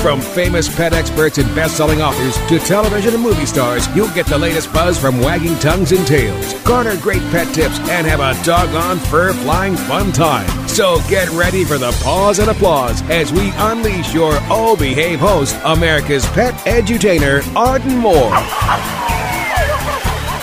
From famous pet experts and best-selling authors to television and movie stars, you'll get the latest buzz from wagging tongues and tails. Garner great pet tips and have a doggone fur-flying fun time. So get ready for the pause and applause as we unleash your Oh Behave host, America's pet edutainer, Arden Moore.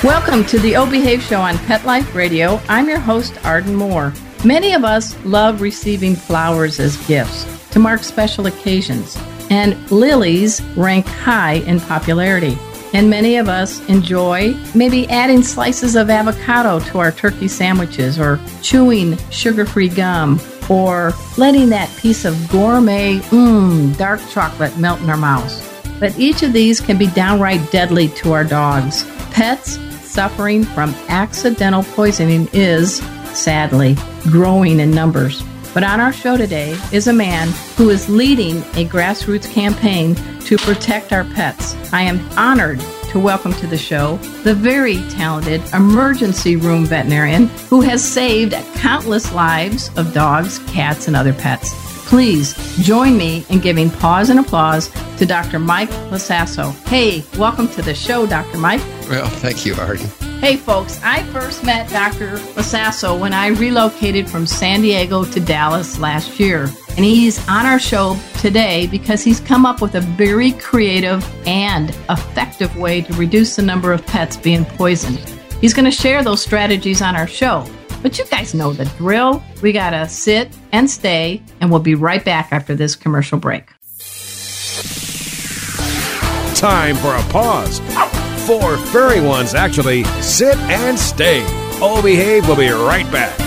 Welcome to the O Behave Show on Pet Life Radio. I'm your host, Arden Moore. Many of us love receiving flowers as gifts to mark special occasions, and lilies rank high in popularity. And many of us enjoy maybe adding slices of avocado to our turkey sandwiches, or chewing sugar free gum, or letting that piece of gourmet, mmm, dark chocolate melt in our mouths. But each of these can be downright deadly to our dogs. Pets suffering from accidental poisoning is, sadly, growing in numbers. But on our show today is a man who is leading a grassroots campaign to protect our pets. I am honored to welcome to the show the very talented emergency room veterinarian who has saved countless lives of dogs, cats, and other pets. Please join me in giving pause and applause to Dr. Mike Lasasso. Hey, welcome to the show, Dr. Mike. Well, thank you, Arden. Hey, folks, I first met Dr. Lasasso when I relocated from San Diego to Dallas last year. And he's on our show today because he's come up with a very creative and effective way to reduce the number of pets being poisoned. He's going to share those strategies on our show. But you guys know the drill. We got to sit and stay, and we'll be right back after this commercial break. Time for a pause. Four furry ones actually sit and stay. Oh Behave We'll be right back.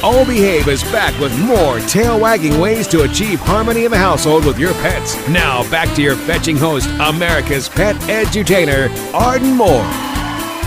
Oh Behave is back with more tail wagging ways to achieve harmony in the household with your pets. Now back to your fetching host, America's pet edutainer, Arden Moore.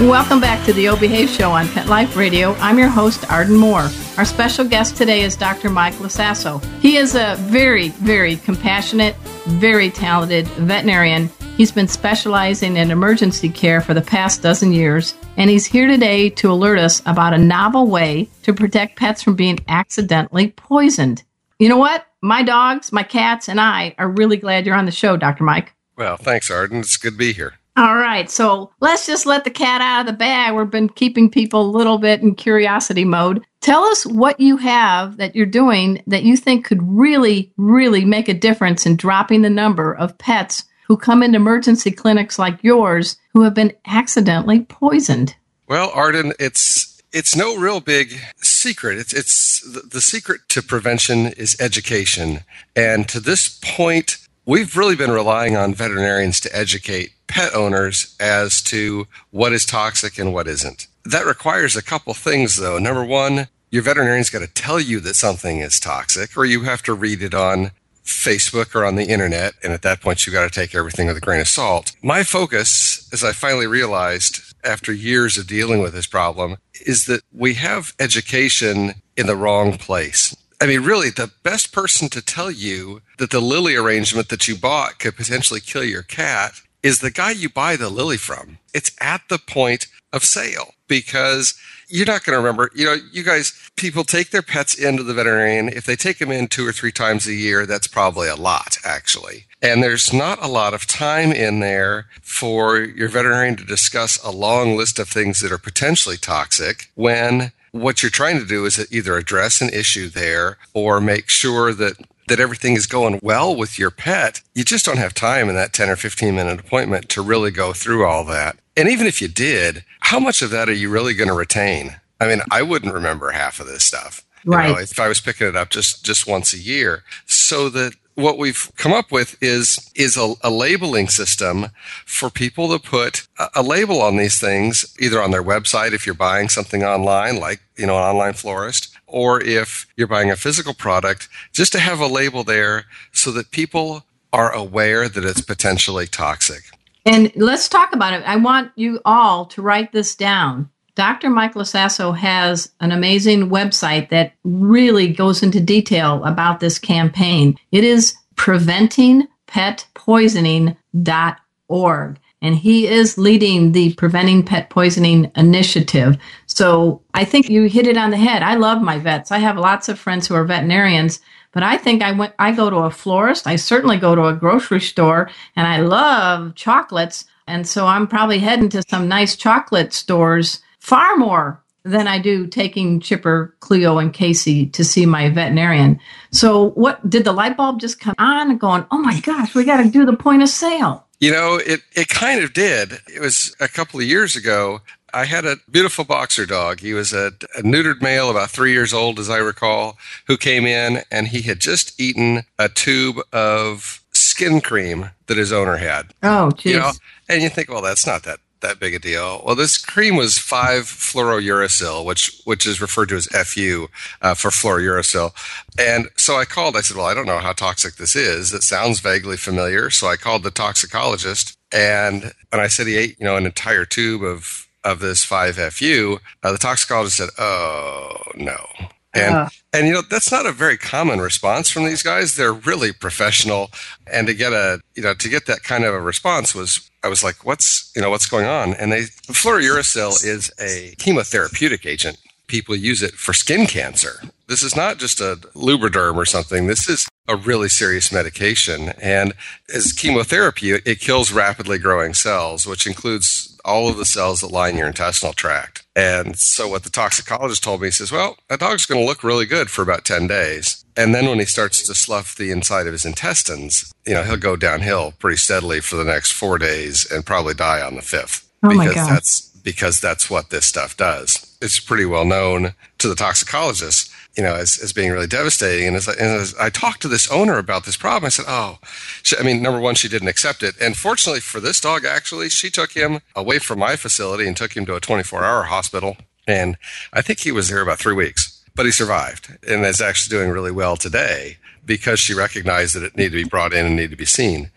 Welcome back to the O Behave Show on Pet Life Radio. I'm your host, Arden Moore. Our special guest today is Dr. Mike Lasasso. He is a very, very compassionate, very talented veterinarian. He's been specializing in emergency care for the past dozen years, and he's here today to alert us about a novel way to protect pets from being accidentally poisoned. You know what? My dogs, my cats, and I are really glad you're on the show, Dr. Mike. Well, thanks, Arden. It's good to be here. All right, so let's just let the cat out of the bag. We've been keeping people a little bit in curiosity mode. Tell us what you have that you're doing that you think could really, really make a difference in dropping the number of pets who come into emergency clinics like yours who have been accidentally poisoned. Well, Arden, it's it's no real big secret. It's it's the, the secret to prevention is education. And to this point, we've really been relying on veterinarians to educate pet owners as to what is toxic and what isn't. That requires a couple things though. Number one, your veterinarian's got to tell you that something is toxic, or you have to read it on Facebook or on the internet. And at that point, you've got to take everything with a grain of salt. My focus, as I finally realized after years of dealing with this problem, is that we have education in the wrong place. I mean, really, the best person to tell you that the lily arrangement that you bought could potentially kill your cat is the guy you buy the lily from. It's at the point of sale because you're not going to remember. You know, you guys, people take their pets into the veterinarian. If they take them in two or three times a year, that's probably a lot, actually. And there's not a lot of time in there for your veterinarian to discuss a long list of things that are potentially toxic when what you're trying to do is either address an issue there or make sure that that everything is going well with your pet. You just don't have time in that 10 or 15 minute appointment to really go through all that. And even if you did, how much of that are you really going to retain? I mean, I wouldn't remember half of this stuff. Right. You know, if I was picking it up just just once a year, so that what we've come up with is is a, a labeling system for people to put a, a, label on these things, either on their website if you're buying something online, like you know an online florist, or if you're buying a physical product, just to have a label there so that people are aware that it's potentially toxic. And let's talk about it. I want you all to write this down. Dr. Michael Lasasso has an amazing website that really goes into detail about this campaign. It is preventingpetpoisoning.org. And he is leading the Preventing Pet Poisoning Initiative. So I think you hit it on the head. I love my vets. I have lots of friends who are veterinarians, but I think I went, I go to a florist. I certainly go to a grocery store and I love chocolates. And so I'm probably heading to some nice chocolate stores far more than I do taking Chipper, Cleo, and Casey to see my veterinarian. So, what did the light bulb just come on going, oh my gosh, we got to do the point of sale? You know, it, it kind of did. It was a couple of years ago. I had a beautiful boxer dog. He was a, a, neutered male, about three years old, as I recall, who came in and he had just eaten a tube of skin cream that his owner had. Oh, geez. You know, and you think, well, that's not that that big a deal. Well, this cream was 5 fluorouracil, which which is referred to as FU uh, for fluorouracil. And so I called. I said, "Well, I don't know how toxic this is. It sounds vaguely familiar." So I called the toxicologist, and and I said he ate, you know, an entire tube of of this 5FU. Uh, the toxicologist said, "Oh no." And uh. and you know that's not a very common response from these guys. They're really professional, and to get a you know to get that kind of a response was I was like, what's you know what's going on? And they fluorouracil is a chemotherapeutic agent. People use it for skin cancer. This is not just a lubriderm or something. This is a really serious medication. And as chemotherapy, it kills rapidly growing cells, which includes all of the cells that line your intestinal tract. And so what the toxicologist told me, he says, well, that dog's going to look really good for about 10 days. And then when he starts to slough the inside of his intestines, you know, he'll go downhill pretty steadily for the next four days and probably die on the fifth. Oh because that's because that's what this stuff does. It's pretty well known to the toxicologist, you know, as, as being really devastating. And as, I, and as I talked to this owner about this problem, I said, oh, she, I mean, number one, she didn't accept it. And fortunately for this dog, actually, she took him away from my facility and took him to a 24 hour hospital. And I think he was there about three weeks but he survived and is actually doing really well today because she recognized that it needed to be brought in and needed to be seen.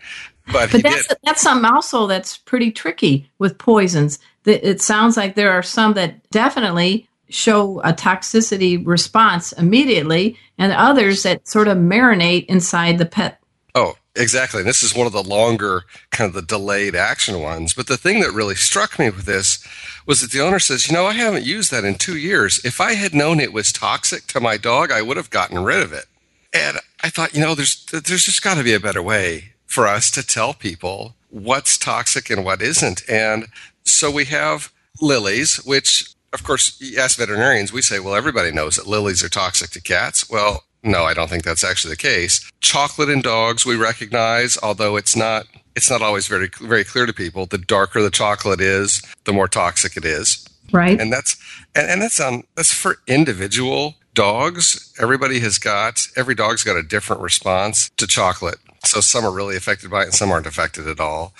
But, but that's did. that's something also that's pretty tricky with poisons. It sounds like there are some that definitely show a toxicity response immediately, and others that sort of marinate inside the pet. Oh, exactly. And this is one of the longer, kind of the delayed action ones. But the thing that really struck me with this was that the owner says, You know, I haven't used that in two years. If I had known it was toxic to my dog, I would have gotten rid of it. And I thought, you know, there's, there's just got to be a better way for us to tell people what's toxic and what isn't. And so we have lilies, which, of course, as veterinarians, we say, well, everybody knows that lilies are toxic to cats. Well, no, I don't think that's actually the case. Chocolate in dogs we recognize, although it's not it's not always very very clear to people. The darker the chocolate is, the more toxic it is. Right. And that's and, and that's um that's for individual dogs. Everybody has got every dog's got a different response to chocolate. So some are really affected by it and some aren't affected at all.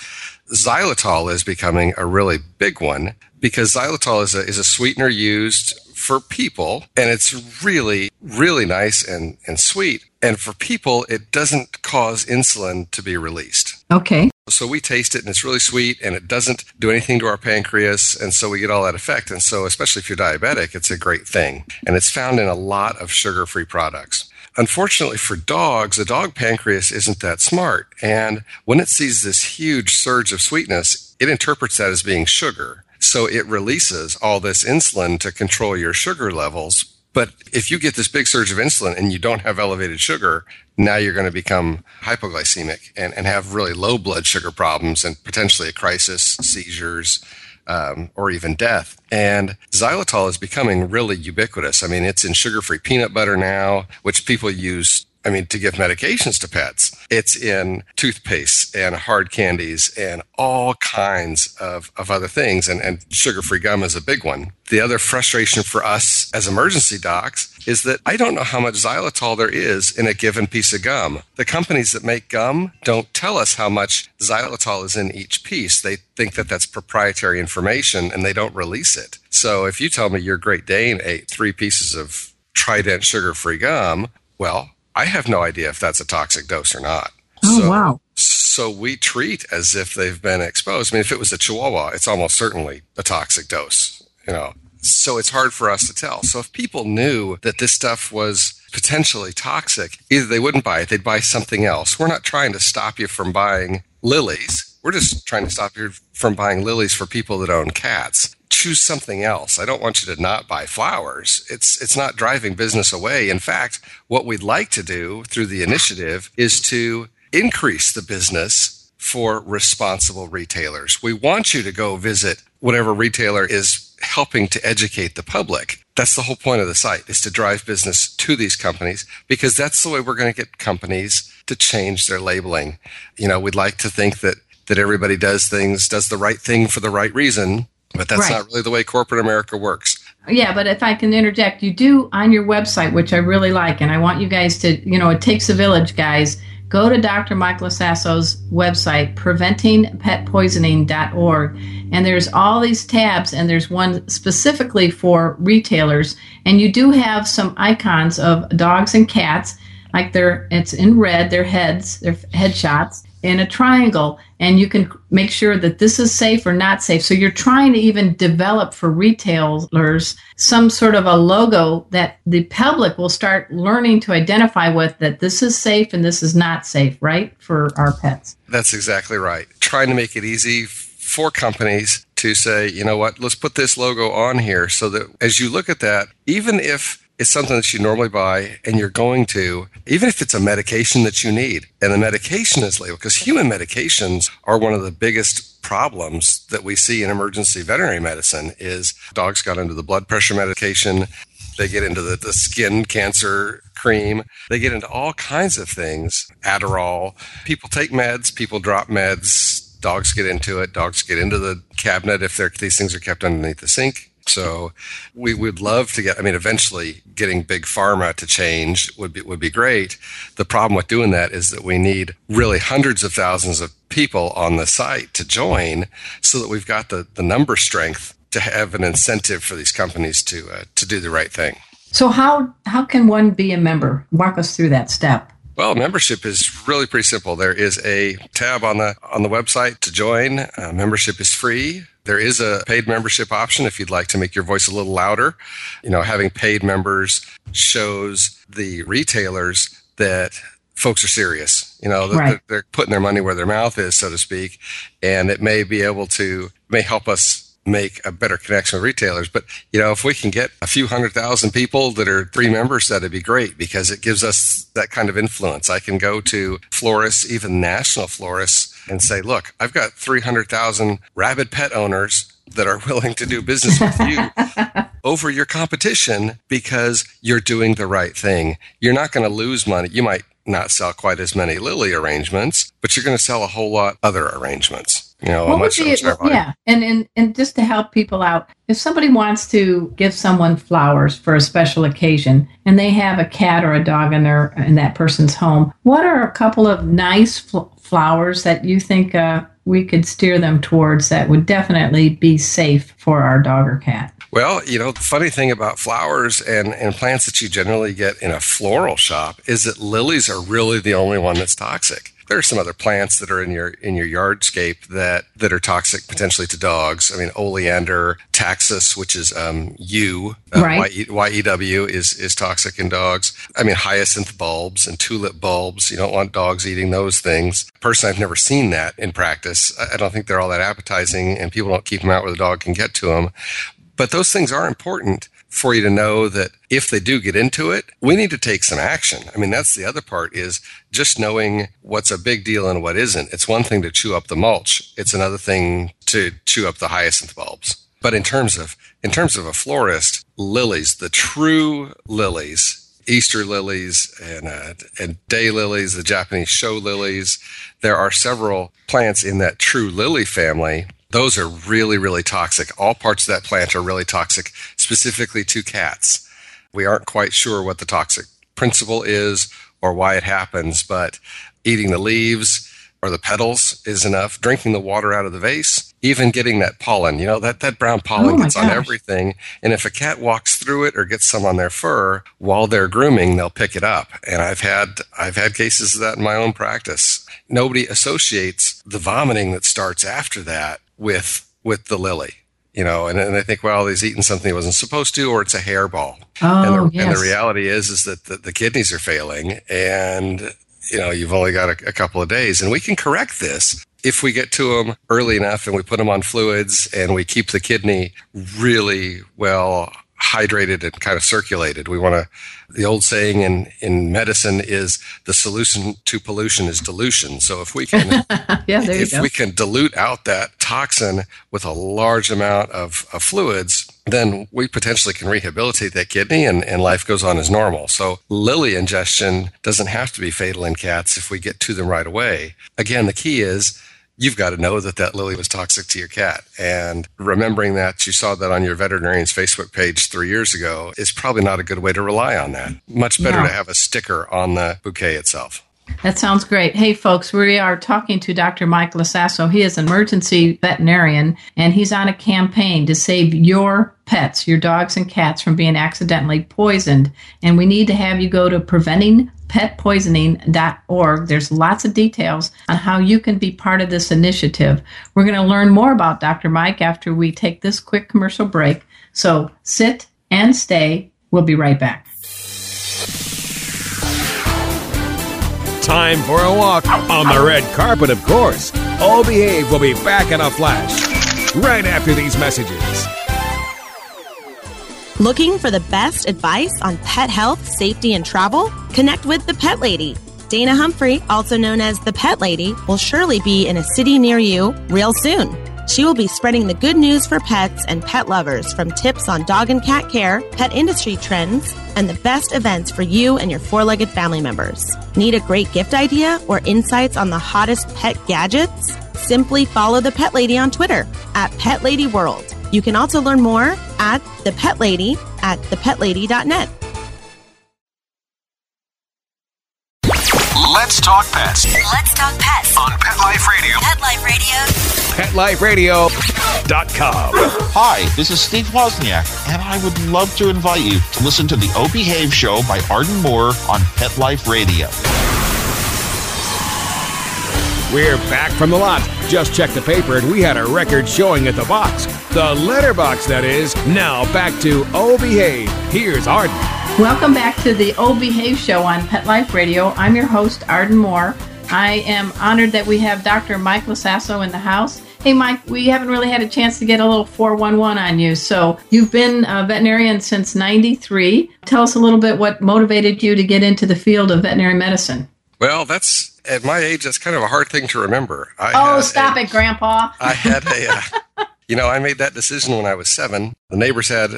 Xylitol is becoming a really big one because xylitol is a, is a sweetener used for people and it's really, really nice and, and sweet. And for people, it doesn't cause insulin to be released. Okay. So we taste it and it's really sweet and it doesn't do anything to our pancreas. And so we get all that effect. And so, especially if you're diabetic, it's a great thing. And it's found in a lot of sugar free products. Unfortunately for dogs, the dog pancreas isn't that smart. And when it sees this huge surge of sweetness, it interprets that as being sugar. So it releases all this insulin to control your sugar levels. But if you get this big surge of insulin and you don't have elevated sugar, now you're going to become hypoglycemic and, and have really low blood sugar problems and potentially a crisis, seizures, um, or even death. And xylitol is becoming really ubiquitous. I mean, it's in sugar free peanut butter now, which people use I mean, to give medications to pets. It's in toothpaste and hard candies and all kinds of, of other things. And, and sugar free gum is a big one. The other frustration for us as emergency docs is that I don't know how much xylitol there is in a given piece of gum. The companies that make gum don't tell us how much xylitol is in each piece. They think that that's proprietary information and they don't release it. So if you tell me your Great Dane ate three pieces of Trident sugar free gum, well, I have no idea if that's a toxic dose or not. Oh, so, wow. So we treat as if they've been exposed. I mean, if it was a Chihuahua, it's almost certainly a toxic dose, you know. So it's hard for us to tell. So if people knew that this stuff was potentially toxic, either they wouldn't buy it, they'd buy something else. We're not trying to stop you from buying lilies. We're just trying to stop you from buying lilies for people that own cats choose something else. I don't want you to not buy flowers. It's it's not driving business away. In fact, what we'd like to do through the initiative is to increase the business for responsible retailers. We want you to go visit whatever retailer is helping to educate the public. That's the whole point of the site is to drive business to these companies because that's the way we're going to get companies to change their labeling. You know, we'd like to think that that everybody does things does the right thing for the right reason but that's right. not really the way corporate America works. Yeah, but if I can interject, you do on your website, which I really like, and I want you guys to, you know, it takes a village, guys. Go to Dr. Michael Lasasso's website, preventingpetpoisoning.org, and there's all these tabs, and there's one specifically for retailers, and you do have some icons of dogs and cats, like they're it's in red, their heads, their headshots, in a triangle and you can make sure that this is safe or not safe. So you're trying to even develop for retailers some sort of a logo that the public will start learning to identify with that this is safe and this is not safe, right? For our pets. That's exactly right. Trying to make it easy for companies to say, you know what, let's put this logo on here so that as you look at that, even if it's something that you normally buy and you're going to, even if it's a medication that you need and the medication is labeled, because human medications are one of the biggest problems that we see in emergency veterinary medicine is dogs got into the blood pressure medication. They get into the, the skin cancer cream. They get into all kinds of things. Adderall. People take meds. People drop meds. Dogs get into it. Dogs get into the cabinet if these things are kept underneath the sink so we would love to get, I mean, eventually getting big pharma to change would be, would be great. The problem with doing that is that we need really hundreds of thousands of people on the site to join so that we've got the, the number strength to have an incentive for these companies to, uh, to do the right thing. So how, how can one be a member? Walk us through that step. Well, membership is really pretty simple. There is a tab on the on the website to join. Uh, membership is free. There is a paid membership option if you'd like to make your voice a little louder. You know, having paid members shows the retailers that folks are serious. You know, right. they're, they're putting their money where their mouth is, so to speak, and it may be able to may help us make a better connection with retailers. But, you know, if we can get a few hundred thousand people that are three members, that'd be great because it gives us that kind of influence. I can go to florists, even national florists, and say, look, I've got 300,000 rabid pet owners that are willing to do business with you over your competition because you're doing the right thing. You're not going to lose money. You might not sell quite as many lily arrangements, but you're going to sell a whole lot other arrangements. You know, what would be, yeah, and, and and just to help people out, if somebody wants to give someone flowers for a special occasion, and they have a cat or a dog in their in that person's home, what are a couple of nice fl- flowers that you think uh, we could steer them towards that would definitely be safe for our dog or cat? Well, you know, the funny thing about flowers and, and plants that you generally get in a floral shop is that lilies are really the only one that's toxic. There are some other plants that are in your in your yardscape that that are toxic potentially to dogs. I mean, oleander, taxus, which is um, yew, uh, Right. Y-E-W is is toxic in dogs. I mean, hyacinth bulbs and tulip bulbs. You don't want dogs eating those things. Personally, I've never seen that in practice. I I don't think they're all that appetizing, and people don't keep them out where the dog can get to them. But those things are important for you to know that if they do get into it, we need to take some action. I mean, that's the other part is just knowing what's a big deal and what isn't. It's one thing to chew up the mulch. It's another thing to chew up the hyacinth bulbs. But in terms of in terms of a florist, lilies, the true lilies, Easter lilies and uh, and day lilies, the Japanese show lilies, there are several plants in that true lily family those are really, really toxic. All parts of that plant are really toxic, specifically to cats. We aren't quite sure what the toxic principle is or why it happens, but eating the leaves or the petals is enough. Drinking the water out of the vase, even getting that pollen, you know, that, that brown pollen Oh gets on everything. And if a cat walks through it or gets some on their fur while they're grooming, they'll pick it up. And I've had, I've had cases of that in my own practice. Nobody associates the vomiting that starts after that with, with the lily. You know, and, and they think, well, he's eating something he wasn't supposed to, or it's a hairball Oh, and, the, and the reality is is that the, the kidneys are failing and you know you've only got a, a couple of days and we can correct this if we get to them early enough and we put them on fluids and we keep the kidney really well hydrated and kind of circulated we want to the old saying in in medicine is the solution to pollution is dilution so if we can yeah, if go. we can dilute out that toxin with a large amount of, of fluids, then we potentially can rehabilitate that kidney and, and life goes on as normal. So lily ingestion doesn't have to be fatal in cats if we get to them right away. Again, the key is you've got to know that that lily was toxic to your cat. And remembering that you saw that on your veterinarian's Facebook page three years ago is probably not a good way to rely on that. Much better No. to have a sticker on the bouquet itself. That sounds great. Hey, folks, we are talking to Dr. Mike Lasasso. He is an emergency veterinarian, and he's on a campaign to save your pets, your dogs and cats, from being accidentally poisoned. And we need to have you go to preventingpetpoisoning.org. There's lots of details on how you can be part of this initiative. We're going to learn more about Dr. Mike after we take this quick commercial break. So sit and stay. We'll be right back. Time for a walk on the red carpet, of course. All Behave will be back in a flash right after these messages. Looking for the best advice on pet health, safety, and travel? Connect with the Pet Lady. Dana Humphrey, also known as the Pet Lady, will surely be in a city near you real soon. She will be spreading the good news for pets and pet lovers from tips on dog and cat care, pet industry trends, and the best events for you and your four legged family members. Need a great gift idea or insights on the hottest pet gadgets? Simply follow the Pet Lady on Twitter at Pet Lady World. You can also learn more at the Pet Lady at thepetlady.net. Let's talk pets Let's talk pets. on Pet Life Radio. Pet Life Radio. PetLifeRadio.com. Hi, this is Steve Wozniak, and I would love to invite you to listen to the O Behave Show by Arden Moore on Pet Life Radio. We're back from the lot. Just checked the paper and we had a record showing at the box. The letterbox, that is. Now back to Oh Behave. Here's Arden. Welcome back to the O Behave Show on Pet Life Radio. I'm your host, Arden Moore. I am honored that we have Dr. Mike Lasasso in the house. Hey, Mike, we haven't really had a chance to get a little 411 on you. So, you've been a veterinarian since 93. Tell us a little bit what motivated you to get into the field of veterinary medicine. Well, that's at my age. That's kind of a hard thing to remember. I Oh, stop a- it, Grandpa. I had a, uh, you know, I made that decision when I was seven. The neighbors had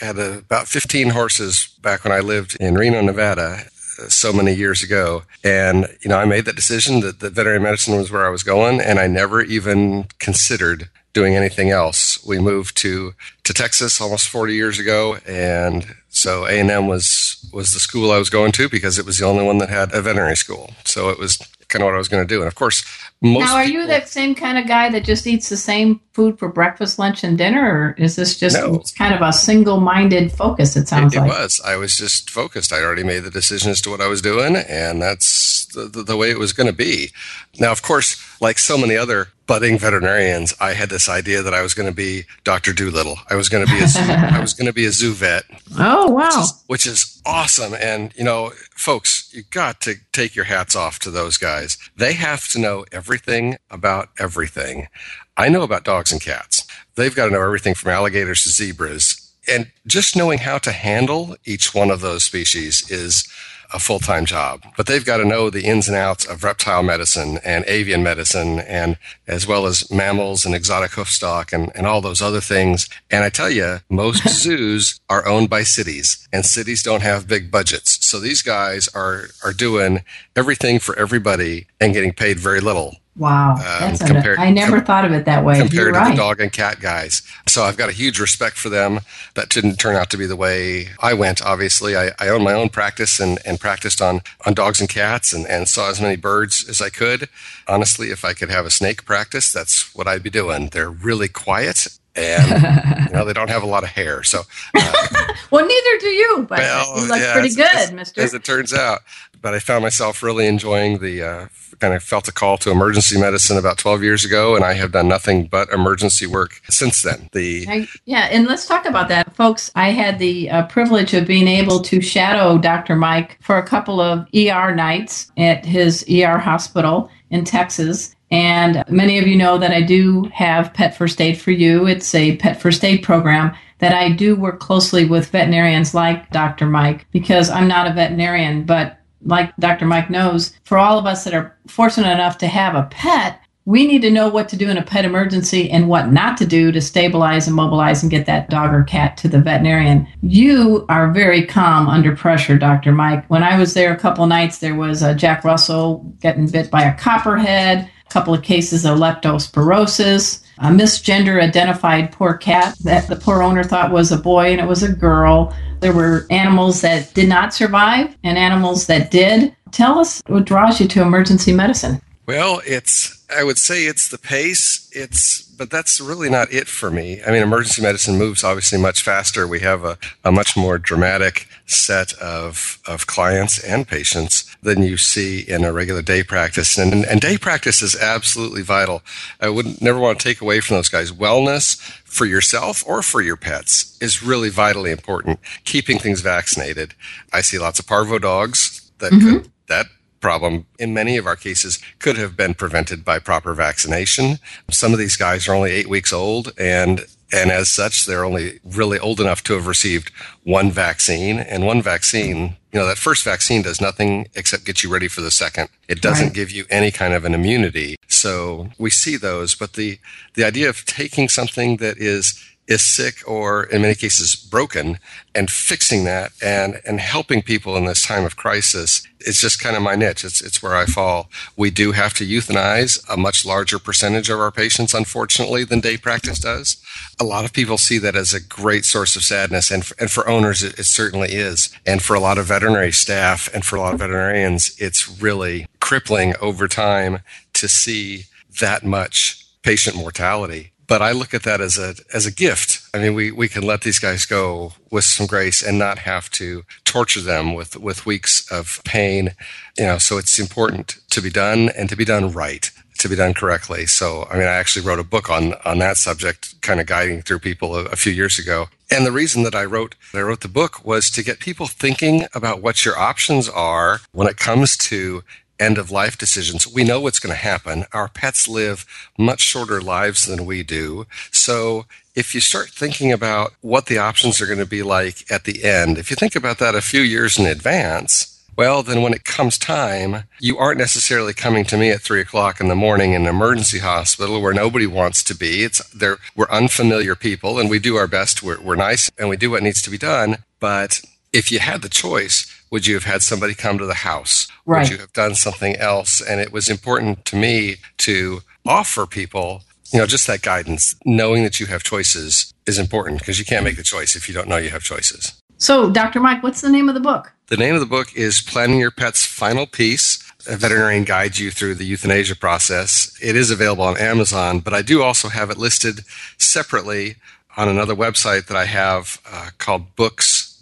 had uh about 15 horses back when I lived in Reno, Nevada, uh, so many years ago. And you know, I made that decision that, that veterinary medicine was where I was going, and I never even considered doing anything else. We moved to to Texas almost 40 years ago, and so A and M was was the school I was going to because it was the only one that had a veterinary school. So it was kind of what I was going to do. And of course, most now, are you that same kind of guy that just eats the same food for breakfast, lunch, and dinner, or is this just No. it's kind of a single-minded focus? It sounds it, it like. was. I was just focused. I'd already made the decision as to what I was doing, and that's the, the, way it was going to be. Now, of course, like so many other budding veterinarians, I had this idea that I was going to be Dr. Dolittle. I was going to be a zoo, I was going to be a zoo vet. Oh, wow. Which is, which is awesome. And, you know, folks, you got to take your hats off to those guys. They have to know everything about everything. I know about dogs and cats. They've got to know everything from alligators to zebras. And just knowing how to handle each one of those species is a full time job. But they've got to know the ins and outs of reptile medicine and avian medicine, and as well as mammals and exotic hoofstock and, and all those other things. And I tell you, most zoos are owned by cities, and cities don't have big budgets. So these guys are, are doing everything for everybody and getting paid very little. Wow, um, compared, I never com- thought of it that way. Compared You're to right. the dog and cat guys, so I've got a huge respect for them. That didn't turn out to be the way I went. Obviously, I, I own my own practice and, and practiced on on dogs and cats and, and saw as many birds as I could. Honestly, if I could have a snake practice, that's what I'd be doing. They're really quiet and you know they don't have a lot of hair. So, uh, well, neither do you, but well, you look yeah, pretty good, as, Mister. As it turns out, but I found myself really enjoying the. Uh, kind of felt a call to emergency medicine about 12 years ago, and I have done nothing but emergency work since then. The I, yeah, and let's talk about that, folks. I had the uh, privilege of being able to shadow Dr. Mike for a couple of ER nights at his ER hospital in Texas. And many of you know that I do have Pet First Aid for You. It's a pet first aid program that I do work closely with veterinarians like Dr. Mike because I'm not a veterinarian, but like Dr. Mike knows, for all of us that are fortunate enough to have a pet, we need to know what to do in a pet emergency and what not to do to stabilize and mobilize and get that dog or cat to the veterinarian. You are very calm under pressure, Dr. Mike. When I was there a couple nights, there was a Jack Russell getting bit by a copperhead a couple of cases of leptospirosis, a misgender identified poor cat that the poor owner thought was a boy and it was a girl. There were animals that did not survive and animals that did. Tell us what draws you to emergency medicine. Well, it's I would say it's the pace. It's but that's really not it for me. I mean, emergency medicine moves obviously much faster. We have a, a much more dramatic set of, of clients and patients than you see in a regular day practice. And, and day practice is absolutely vital. I would never want to take away from those guys. Wellness for yourself or for your pets is really vitally important. Keeping things vaccinated. I see lots of parvo dogs that mm-hmm. could, that problem in many of our cases could have been prevented by proper vaccination. Some of these guys are only eight weeks old and and as such, they're only really old enough to have received one vaccine. And one vaccine, you know, that first vaccine does nothing except get you ready for the second. It doesn't right. give you any kind of an immunity. So we see those, but the, the idea of taking something that is is sick or in many cases broken and fixing that and, and helping people in this time of crisis is just kind of my niche. It's, it's where I fall. We do have to euthanize a much larger percentage of our patients, unfortunately, than day practice does. A lot of people see that as a great source of sadness. And for, and for owners, it, it certainly is. And for a lot of veterinary staff and for a lot of veterinarians, it's really crippling over time to see that much patient mortality but I look at that as a as a gift. I mean, we, we can let these guys go with some grace and not have to torture them with with weeks of pain. You know, so it's important to be done and to be done right, to be done correctly. So, I mean, I actually wrote a book on on that subject, kind of guiding through people a, a few years ago. And the reason that I wrote that I wrote the book was to get people thinking about what your options are when it comes to end of life decisions, we know what's going to happen. Our pets live much shorter lives than we do. So if you start thinking about what the options are going to be like at the end, if you think about that a few years in advance, well, then when it comes time, you aren't necessarily coming to me at three o'clock in the morning in an emergency hospital where nobody wants to be. It's there. We're unfamiliar people and we do our best. We're, we're nice and we do what needs to be done. But if you had the choice, would you have had somebody come to the house? Right. Would you have done something else? And it was important to me to offer people, you know, just that guidance. Knowing that you have choices is important because you can't make the choice if you don't know you have choices. So, Dr. Mike, what's the name of the book? The name of the book is Planning Your Pet's Final Peace. A veterinarian guides you through the euthanasia process. It is available on Amazon, but I do also have it listed separately on another website that I have uh, called books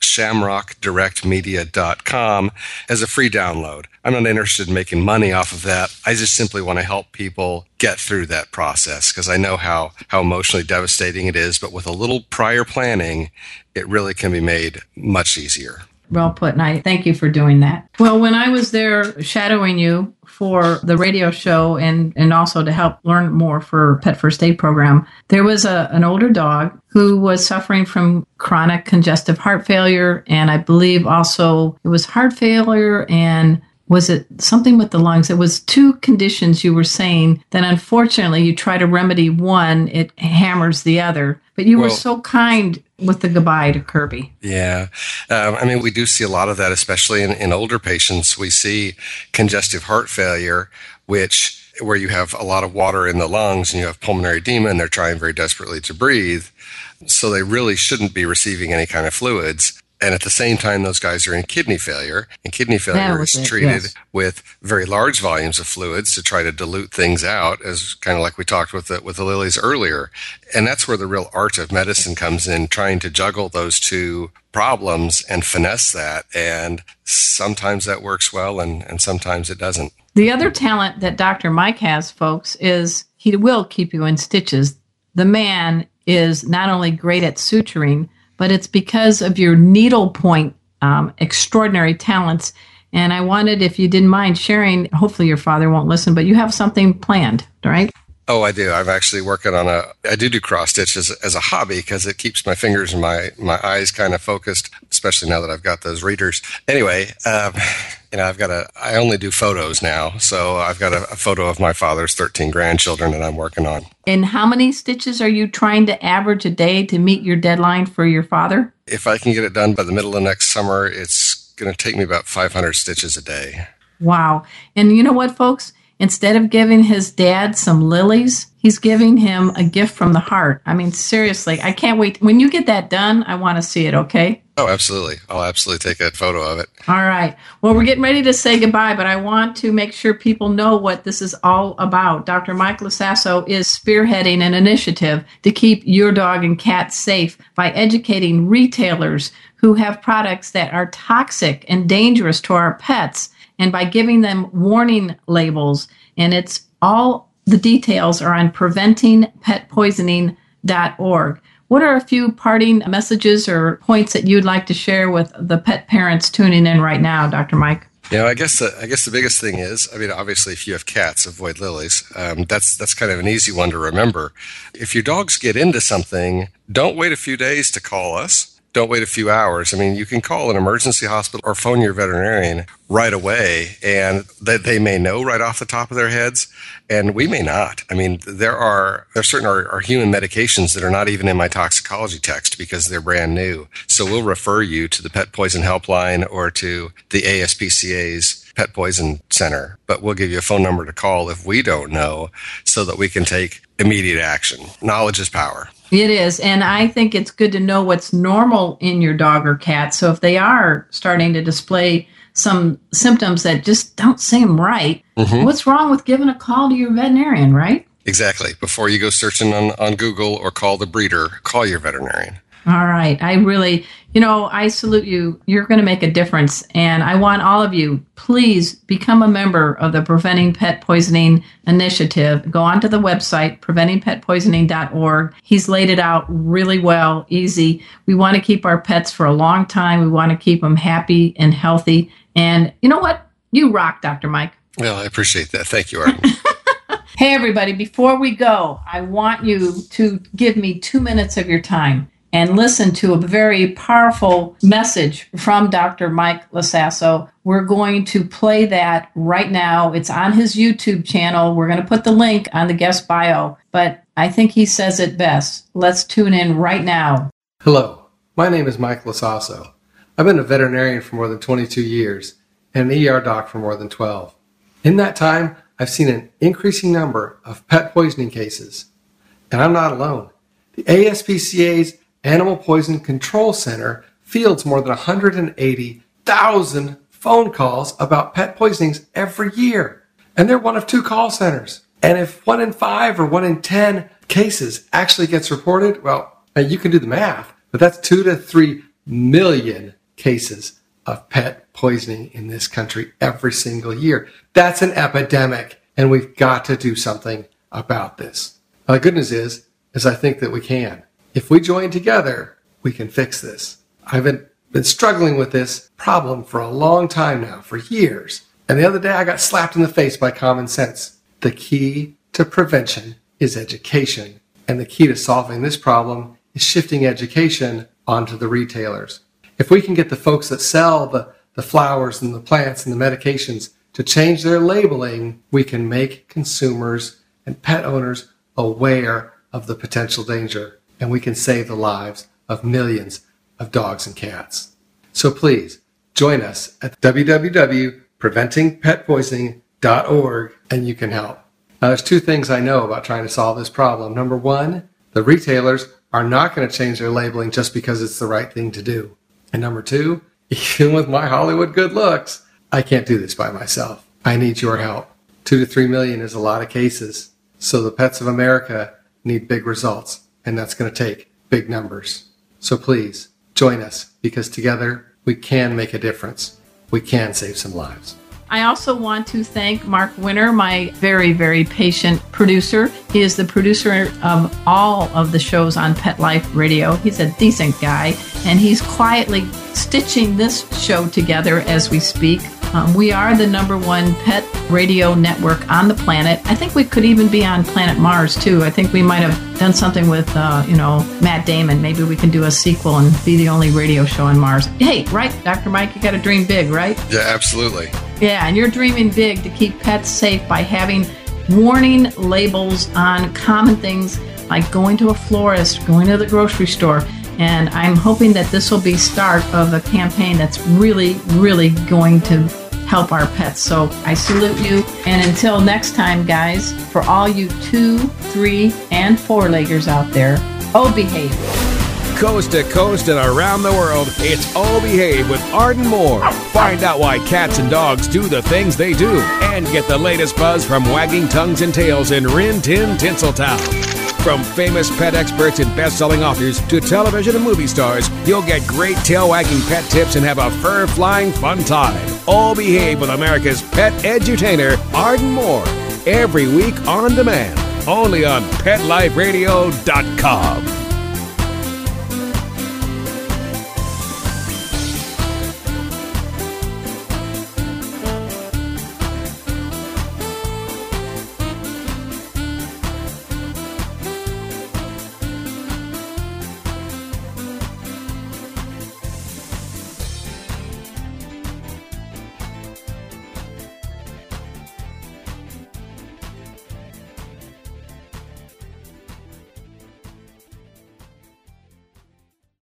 shamrockdirectmedia.com as a free download. I'm not interested in making money off of that. I just simply want to help people get through that process because I know how, how emotionally devastating it is. But with a little prior planning, it really can be made much easier. Well put, and I thank you for doing that. Well, when I was there shadowing you for the radio show and, and also to help learn more for Pet First Aid program, there was a, an older dog who was suffering from chronic congestive heart failure, and I believe also it was heart failure and was it something with the lungs? It was two conditions you were saying that unfortunately you try to remedy one, it hammers the other. But you well, were so kind with the goodbye to Kirby. Yeah. Um, I mean, we do see a lot of that, especially in, in older patients. We see congestive heart failure, which where you have a lot of water in the lungs and you have pulmonary edema and they're trying very desperately to breathe. So they really shouldn't be receiving any kind of fluids. And at the same time, those guys are in kidney failure, and kidney failure is it, treated yes. with very large volumes of fluids to try to dilute things out, as kind of like we talked with the, with the lilies earlier. And that's where the real art of medicine comes in, trying to juggle those two problems and finesse that. And sometimes that works well, and, and sometimes it doesn't. The other talent that Dr. Mike has, folks, is he will keep you in stitches. The man is not only great at suturing, but it's because of your needlepoint um, extraordinary talents. And I wanted, if you didn't mind sharing, hopefully your father won't listen, but you have something planned, right? Oh, I do. I'm actually working on a. I do do cross stitch as, as a hobby because it keeps my fingers and my my eyes kind of focused, especially now that I've got those readers. Anyway, um, you know, I've got a. I only do photos now, so I've got a, a photo of my father's 13 grandchildren that I'm working on. And how many stitches are you trying to average a day to meet your deadline for your father? If I can get it done by the middle of next summer, it's going to take me about 500 stitches a day. Wow! And you know what, folks? Instead of giving his dad some lilies, he's giving him a gift from the heart. I mean, seriously, I can't wait. When you get that done, I want to see it, okay? Oh, absolutely. I'll absolutely take a photo of it. All right. Well, we're getting ready to say goodbye, but I want to make sure people know what this is all about. Dr. Mike Lasasso is spearheading an initiative to keep your dog and cat safe by educating retailers who have products that are toxic and dangerous to our pets and by giving them warning labels. And it's all the details are on preventingpetpoisoning.org. What are a few parting messages or points that you'd like to share with the pet parents tuning in right now, Dr. Mike? Know, I guess the, I guess the biggest thing is, I mean, obviously, if you have cats, avoid lilies. Um, that's that's kind of an easy one to remember. If your dogs get into something, don't wait a few days to call us don't wait a few hours. I mean, you can call an emergency hospital or phone your veterinarian right away, and they, they may know right off the top of their heads, and we may not. I mean, there are there certain are, are human medications that are not even in my toxicology text because they're brand new. So we'll refer you to the Pet Poison Helpline or to the ASPCA's Pet Poison Center, but we'll give you a phone number to call if we don't know, so that we can take immediate action. Knowledge is power. It is. And I think it's good to know what's normal in your dog or cat. So if they are starting to display some symptoms that just don't seem right, mm-hmm. what's wrong with giving a call to your veterinarian, right? Exactly. Before you go searching on, on Google or call the breeder, call your veterinarian. All right. I really, you know, I salute you. You're going to make a difference. And I want all of you, please become a member of the Preventing Pet Poisoning Initiative. Go onto the website, preventingpetpoisoning.org. He's laid it out really well, easy. We want to keep our pets for a long time. We want to keep them happy and healthy. And you know what? You rock, Dr. Mike. Well, I appreciate that. Thank you, Arden. hey, everybody, before we go, I want you to give me two minutes of your time and listen to a very powerful message from Dr. Mike Lasasso. We're going to play that right now. It's on his YouTube channel. We're going to put the link on the guest bio, but I think he says it best. Let's tune in right now. Hello, my name is Mike Lasasso. I've been a veterinarian for more than 22 years and an ER doc for more than 12. In that time, I've seen an increasing number of pet poisoning cases, and I'm not alone. The ASPCA's Animal Poison Control Center fields more than 180,000 phone calls about pet poisonings every year. And they're one of two call centers. And if one in five or one in 10 cases actually gets reported, well, you can do the math, but that's two to three million cases of pet poisoning in this country every single year. That's an epidemic, and we've got to do something about this. Now, the good news is, is I think that we can. If we join together, we can fix this. I've been, been struggling with this problem for a long time now, for years. And the other day I got slapped in the face by common sense. The key to prevention is education. And the key to solving this problem is shifting education onto the retailers. If we can get the folks that sell the, the flowers and the plants and the medications to change their labeling, we can make consumers and pet owners aware of the potential danger and we can save the lives of millions of dogs and cats. So please join us at www.preventingpetpoisoning.org and you can help. Now, there's two things I know about trying to solve this problem. Number one, the retailers are not going to change their labeling just because it's the right thing to do. And number two, even with my Hollywood good looks, I can't do this by myself. I need your help. Two to three million is a lot of cases. So the pets of America need big results, and that's going to take big numbers. So please join us because together we can make a difference. We can save some lives. I also want to thank Mark Winter, my very, very patient producer. He is the producer of all of the shows on Pet Life Radio. He's a decent guy, and he's quietly stitching this show together as we speak. Um, we are the number one pet radio network on the planet. I think we could even be on planet Mars too. I think we might have done something with, uh, you know, Matt Damon. Maybe we can do a sequel and be the only radio show on Mars. Hey, right, Dr. Mike, you got to dream big, right? Yeah, absolutely. Yeah, and you're dreaming big to keep pets safe by having warning labels on common things like going to a florist, going to the grocery store. And I'm hoping that this will be start of a campaign that's really, really going to help our pets. So I salute you. And until next time, guys, for all you two, three, and four leggers out there, oh, behave. Coast to coast and around the world, it's Oh Behave with Arden Moore. Find out why cats and dogs do the things they do and get the latest buzz from wagging tongues and tails in Rin Tin Tinseltown. From famous pet experts and best-selling authors to television and movie stars, you'll get great tail-wagging pet tips and have a fur-flying fun time. All behave with America's pet edutainer, Arden Moore, every week on demand, only on PetLifeRadio.com.